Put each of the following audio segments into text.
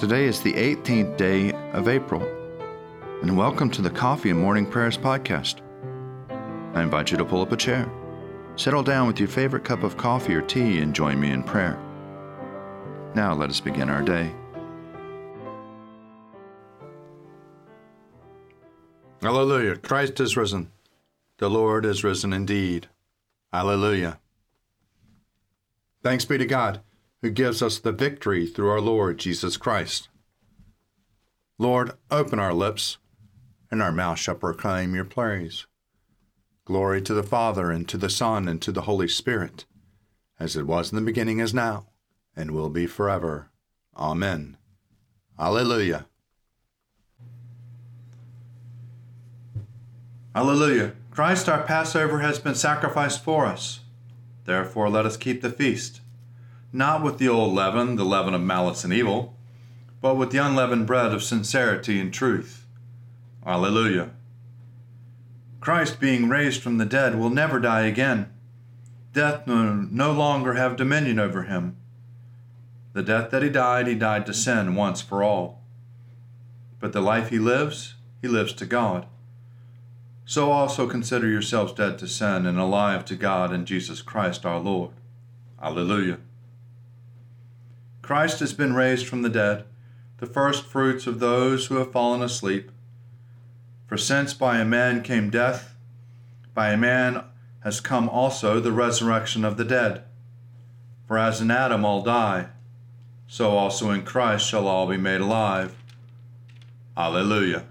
Today is the 18th day of April, and welcome to the Coffee and Morning Prayers podcast. I invite you to pull up a chair, settle down with your favorite cup of coffee or tea, and join me in prayer. Now let us begin our day. Hallelujah. Christ is risen. The Lord is risen indeed. Hallelujah. Thanks be to God who gives us the victory through our Lord Jesus Christ. Lord, open our lips, and our mouth shall proclaim your praise. Glory to the Father, and to the Son, and to the Holy Spirit, as it was in the beginning, is now, and will be forever. Amen. Alleluia. Alleluia. Christ our Passover has been sacrificed for us. Therefore let us keep the feast not with the old leaven, the leaven of malice and evil, but with the unleavened bread of sincerity and truth. Alleluia. Christ, being raised from the dead, will never die again. Death will no longer have dominion over him. The death that he died, he died to sin once for all. But the life he lives, he lives to God. So also consider yourselves dead to sin and alive to God in Jesus Christ our Lord. Alleluia. Christ has been raised from the dead, the first fruits of those who have fallen asleep. For since by a man came death, by a man has come also the resurrection of the dead. For as in Adam all die, so also in Christ shall all be made alive. Alleluia.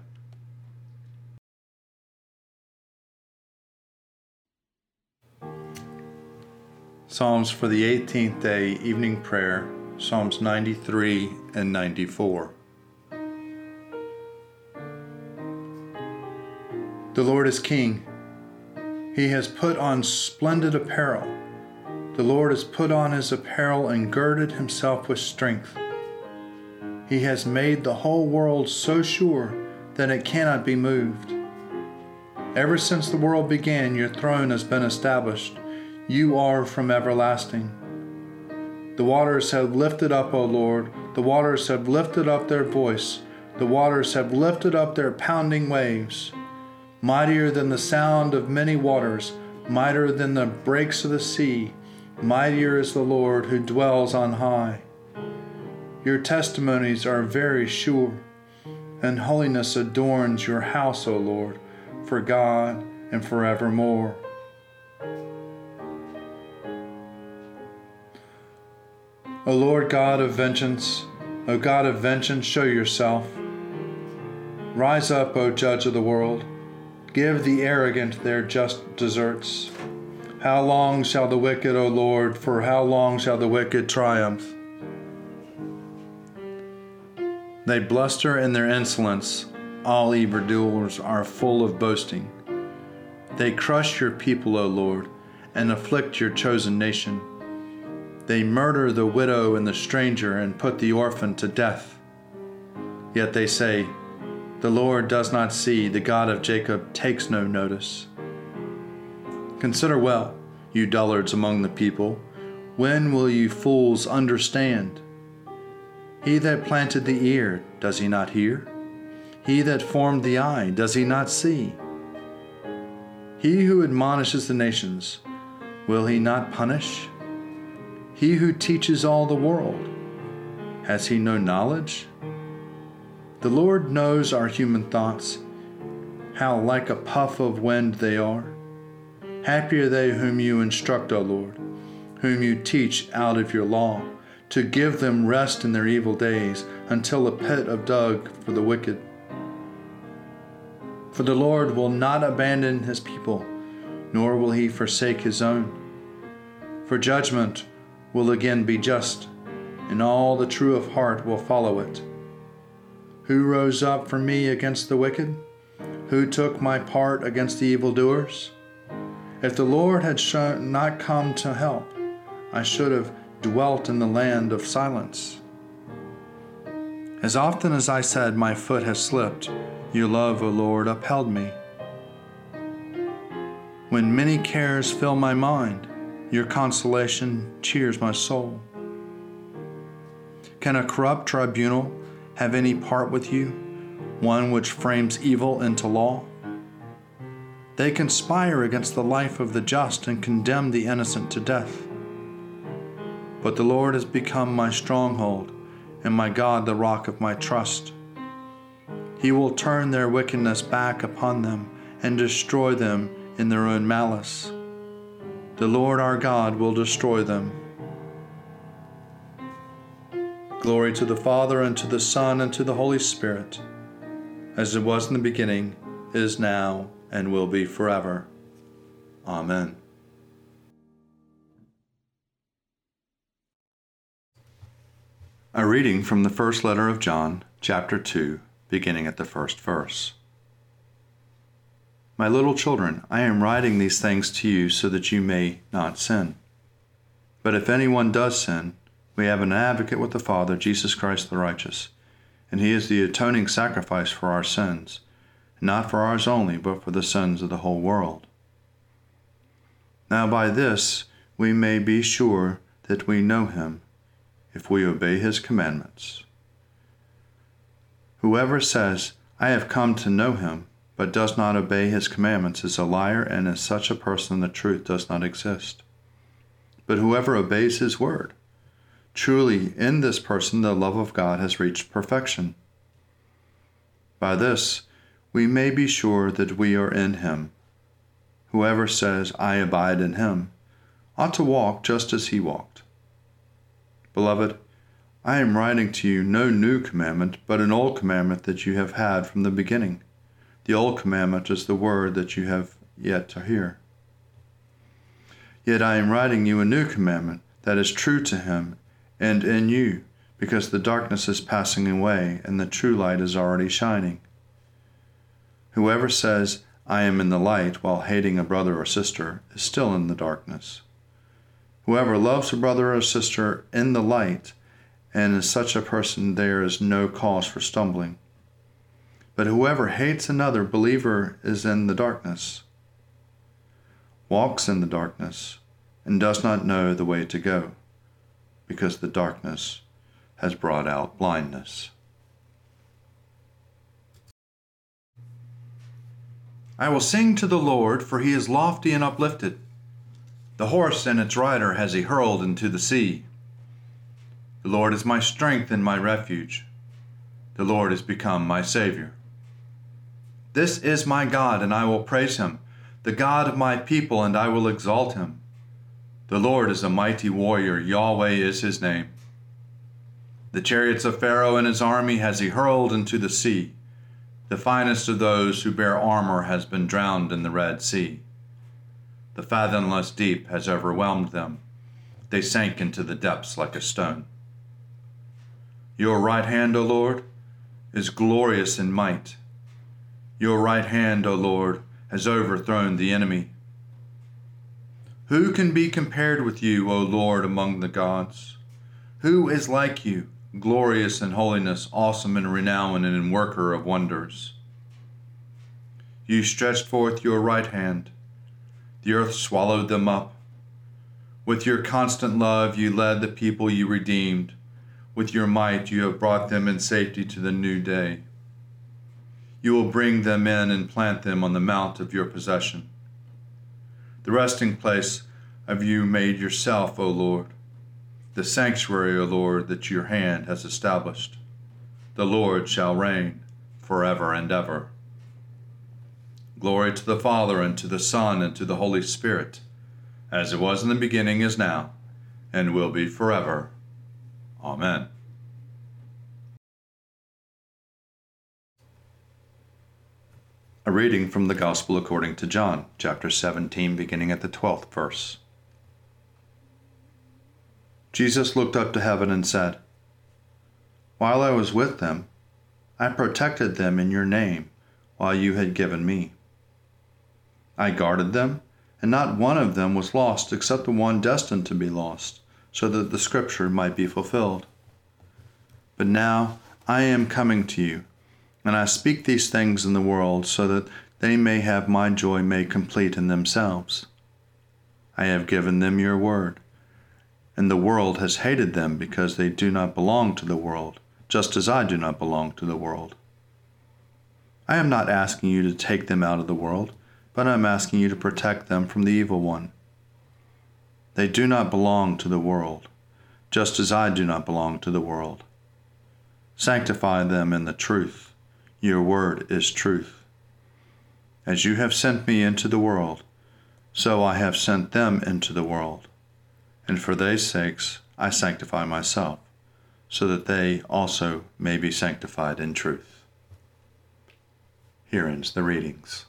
Psalms for the 18th day evening prayer Psalms 93 and 94. The Lord is King. He has put on splendid apparel. The Lord has put on his apparel and girded himself with strength. He has made the whole world so sure that it cannot be moved. Ever since the world began, your throne has been established. You are from everlasting. The waters have lifted up, O Lord. The waters have lifted up their voice. The waters have lifted up their pounding waves. Mightier than the sound of many waters, mightier than the breaks of the sea, mightier is the Lord who dwells on high. Your testimonies are very sure, and holiness adorns your house, O Lord, for God and forevermore. O Lord God of vengeance, O God of vengeance, show yourself. Rise up, O Judge of the world. Give the arrogant their just deserts. How long shall the wicked, O Lord, for how long shall the wicked triumph? They bluster in their insolence. All evildoers are full of boasting. They crush your people, O Lord, and afflict your chosen nation. They murder the widow and the stranger and put the orphan to death. Yet they say, The Lord does not see, the God of Jacob takes no notice. Consider well, you dullards among the people, when will you fools understand? He that planted the ear, does he not hear? He that formed the eye, does he not see? He who admonishes the nations, will he not punish? He who teaches all the world, has he no knowledge? The Lord knows our human thoughts, how like a puff of wind they are. Happy are they whom you instruct, O Lord, whom you teach out of your law, to give them rest in their evil days, until a pit of dug for the wicked. For the Lord will not abandon his people, nor will he forsake his own. For judgment will again be just, and all the true of heart will follow it. Who rose up for me against the wicked? Who took my part against the evildoers? If the Lord had not come to help, I should have dwelt in the land of silence. As often as I said, My foot has slipped, your love, O Lord, upheld me. When many cares fill my mind, your consolation cheers my soul. Can a corrupt tribunal have any part with you, one which frames evil into law? They conspire against the life of the just and condemn the innocent to death. But the Lord has become my stronghold, and my God the rock of my trust. He will turn their wickedness back upon them and destroy them in their own malice. The Lord our God will destroy them. Glory to the Father, and to the Son, and to the Holy Spirit, as it was in the beginning, is now, and will be forever. Amen. A reading from the first letter of John, chapter 2, beginning at the first verse. My little children, I am writing these things to you so that you may not sin. But if anyone does sin, we have an advocate with the Father, Jesus Christ the righteous, and he is the atoning sacrifice for our sins not for ours only, but for the sins of the whole world. Now by this we may be sure that we know him, if we obey his commandments. Whoever says, I have come to know him, but does not obey his commandments is a liar, and as such a person the truth does not exist. But whoever obeys his word, truly in this person the love of God has reached perfection. By this we may be sure that we are in him. Whoever says, I abide in him, ought to walk just as he walked. Beloved, I am writing to you no new commandment, but an old commandment that you have had from the beginning. The old commandment is the word that you have yet to hear. Yet I am writing you a new commandment that is true to him and in you, because the darkness is passing away and the true light is already shining. Whoever says, I am in the light while hating a brother or sister is still in the darkness. Whoever loves a brother or sister in the light, and is such a person, there is no cause for stumbling. But whoever hates another believer is in the darkness, walks in the darkness, and does not know the way to go, because the darkness has brought out blindness. I will sing to the Lord, for he is lofty and uplifted. The horse and its rider has he hurled into the sea. The Lord is my strength and my refuge. The Lord has become my Savior. This is my God, and I will praise him, the God of my people, and I will exalt him. The Lord is a mighty warrior, Yahweh is his name. The chariots of Pharaoh and his army has he hurled into the sea. The finest of those who bear armor has been drowned in the Red Sea. The fathomless deep has overwhelmed them. They sank into the depths like a stone. Your right hand, O Lord, is glorious in might. Your right hand, O Lord, has overthrown the enemy. Who can be compared with you, O Lord, among the gods? Who is like you? glorious in holiness, awesome in renown, and in worker of wonders. You stretched forth your right hand, the earth swallowed them up. With your constant love, you led the people you redeemed. With your might, you have brought them in safety to the new day. You will bring them in and plant them on the mount of your possession. The resting place of you made yourself, O Lord the sanctuary, O Lord, that your hand has established. The Lord shall reign forever and ever. Glory to the Father, and to the Son, and to the Holy Spirit, as it was in the beginning, is now, and will be forever. Amen. A reading from the Gospel according to John, chapter 17, beginning at the 12th verse. Jesus looked up to heaven and said, While I was with them, I protected them in your name while you had given me. I guarded them, and not one of them was lost except the one destined to be lost, so that the scripture might be fulfilled. But now I am coming to you, and I speak these things in the world so that they may have my joy made complete in themselves. I have given them your word and the world has hated them because they do not belong to the world, just as I do not belong to the world. I am not asking you to take them out of the world, but I am asking you to protect them from the evil one. They do not belong to the world, just as I do not belong to the world. Sanctify them in the truth. Your word is truth. As you have sent me into the world, so I have sent them into the world. And for their sakes I sanctify myself, so that they also may be sanctified in truth. Here ends the readings.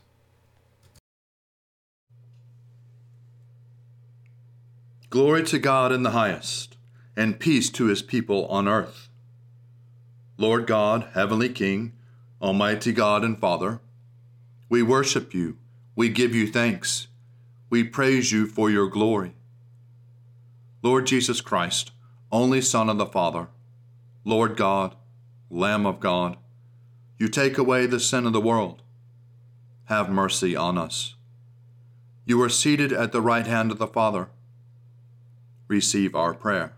Glory to God in the highest, and peace to his people on earth. Lord God, Heavenly King, Almighty God and Father, we worship you, we give you thanks, we praise you for your glory. Lord Jesus Christ, only Son of the Father, Lord God, Lamb of God, you take away the sin of the world. Have mercy on us. You are seated at the right hand of the Father receive our prayer.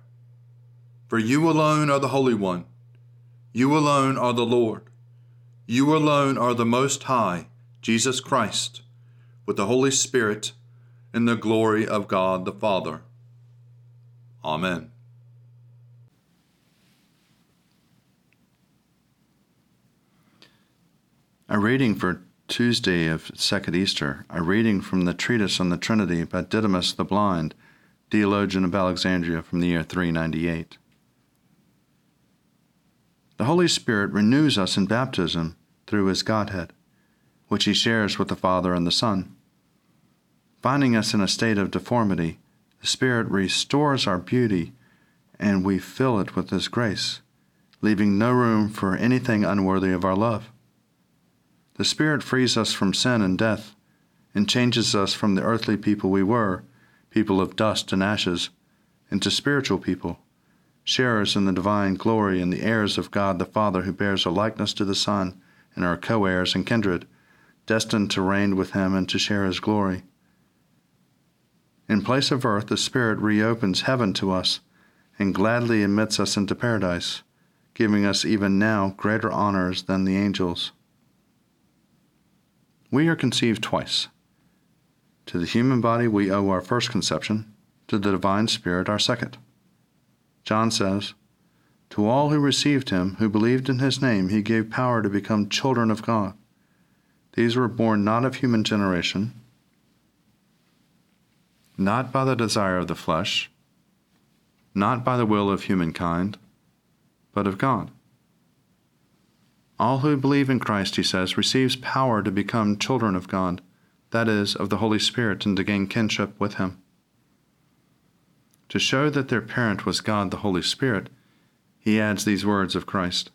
For you alone are the Holy One. You alone are the Lord. You alone are the Most High, Jesus Christ, with the Holy Spirit, in the glory of God the Father. Amen. A reading for Tuesday of Second Easter, a reading from the Treatise on the Trinity by Didymus the Blind theologian of Alexandria from the year 398. The Holy Spirit renews us in baptism through his Godhead, which he shares with the Father and the Son. Finding us in a state of deformity, the Spirit restores our beauty and we fill it with his grace, leaving no room for anything unworthy of our love. The Spirit frees us from sin and death and changes us from the earthly people we were people of dust and ashes, into spiritual people, sharers in the divine glory and the heirs of God the Father, who bears a likeness to the Son, and are co heirs and kindred, destined to reign with him and to share his glory. In place of earth, the Spirit reopens heaven to us and gladly admits us into paradise, giving us even now greater honors than the angels. We are conceived twice to the human body we owe our first conception, to the divine spirit our second. John says, To all who received him, who believed in his name, he gave power to become children of God. These were born not of human generation, not by the desire of the flesh, not by the will of humankind, but of God. All who believe in Christ, he says, receives power to become children of God that is, of the Holy Spirit, and to gain kinship with Him. To show that their parent was God the Holy Spirit, he adds these words of Christ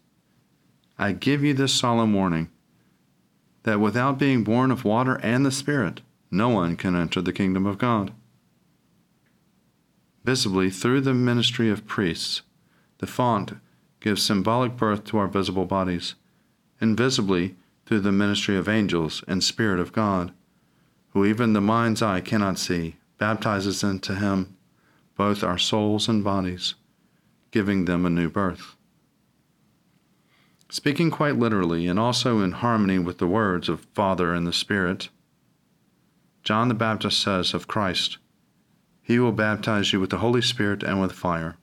I give you this solemn warning that without being born of water and the Spirit, no one can enter the kingdom of God. Visibly, through the ministry of priests, the font gives symbolic birth to our visible bodies, invisibly, through the ministry of angels and Spirit of God, who even the mind's eye cannot see, baptizes into him both our souls and bodies, giving them a new birth. Speaking quite literally and also in harmony with the words of Father and the Spirit, John the Baptist says of Christ, He will baptize you with the Holy Spirit and with fire.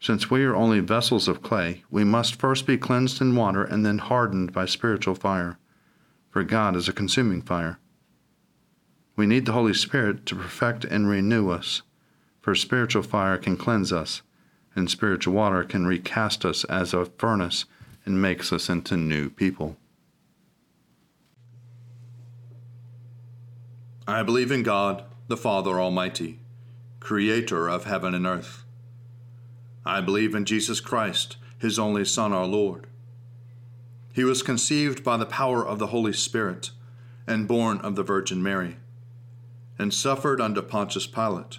Since we are only vessels of clay, we must first be cleansed in water and then hardened by spiritual fire, for God is a consuming fire. We need the Holy Spirit to perfect and renew us, for spiritual fire can cleanse us, and spiritual water can recast us as a furnace and makes us into new people. I believe in God, the Father Almighty, creator of heaven and earth. I believe in Jesus Christ, his only Son, our Lord. He was conceived by the power of the Holy Spirit and born of the Virgin Mary and suffered under Pontius Pilate,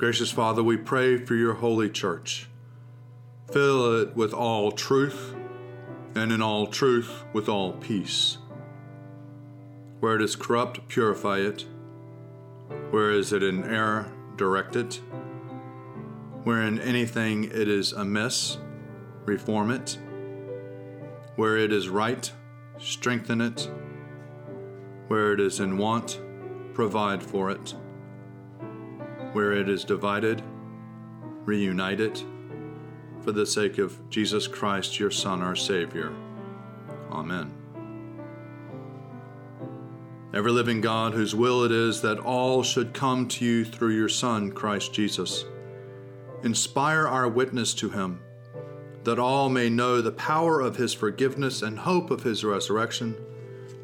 Gracious Father, we pray for your holy church. Fill it with all truth, and in all truth with all peace. Where it is corrupt, purify it. Where is it in error, direct it Wherein anything it is amiss, reform it. Where it is right, strengthen it. Where it is in want, provide for it. Where it is divided, reunite it. For the sake of Jesus Christ, your Son, our Savior. Amen. Ever living God, whose will it is that all should come to you through your Son, Christ Jesus inspire our witness to him, that all may know the power of his forgiveness and hope of his resurrection,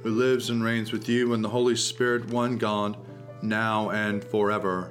who lives and reigns with you in the Holy Spirit, one God, now and forever.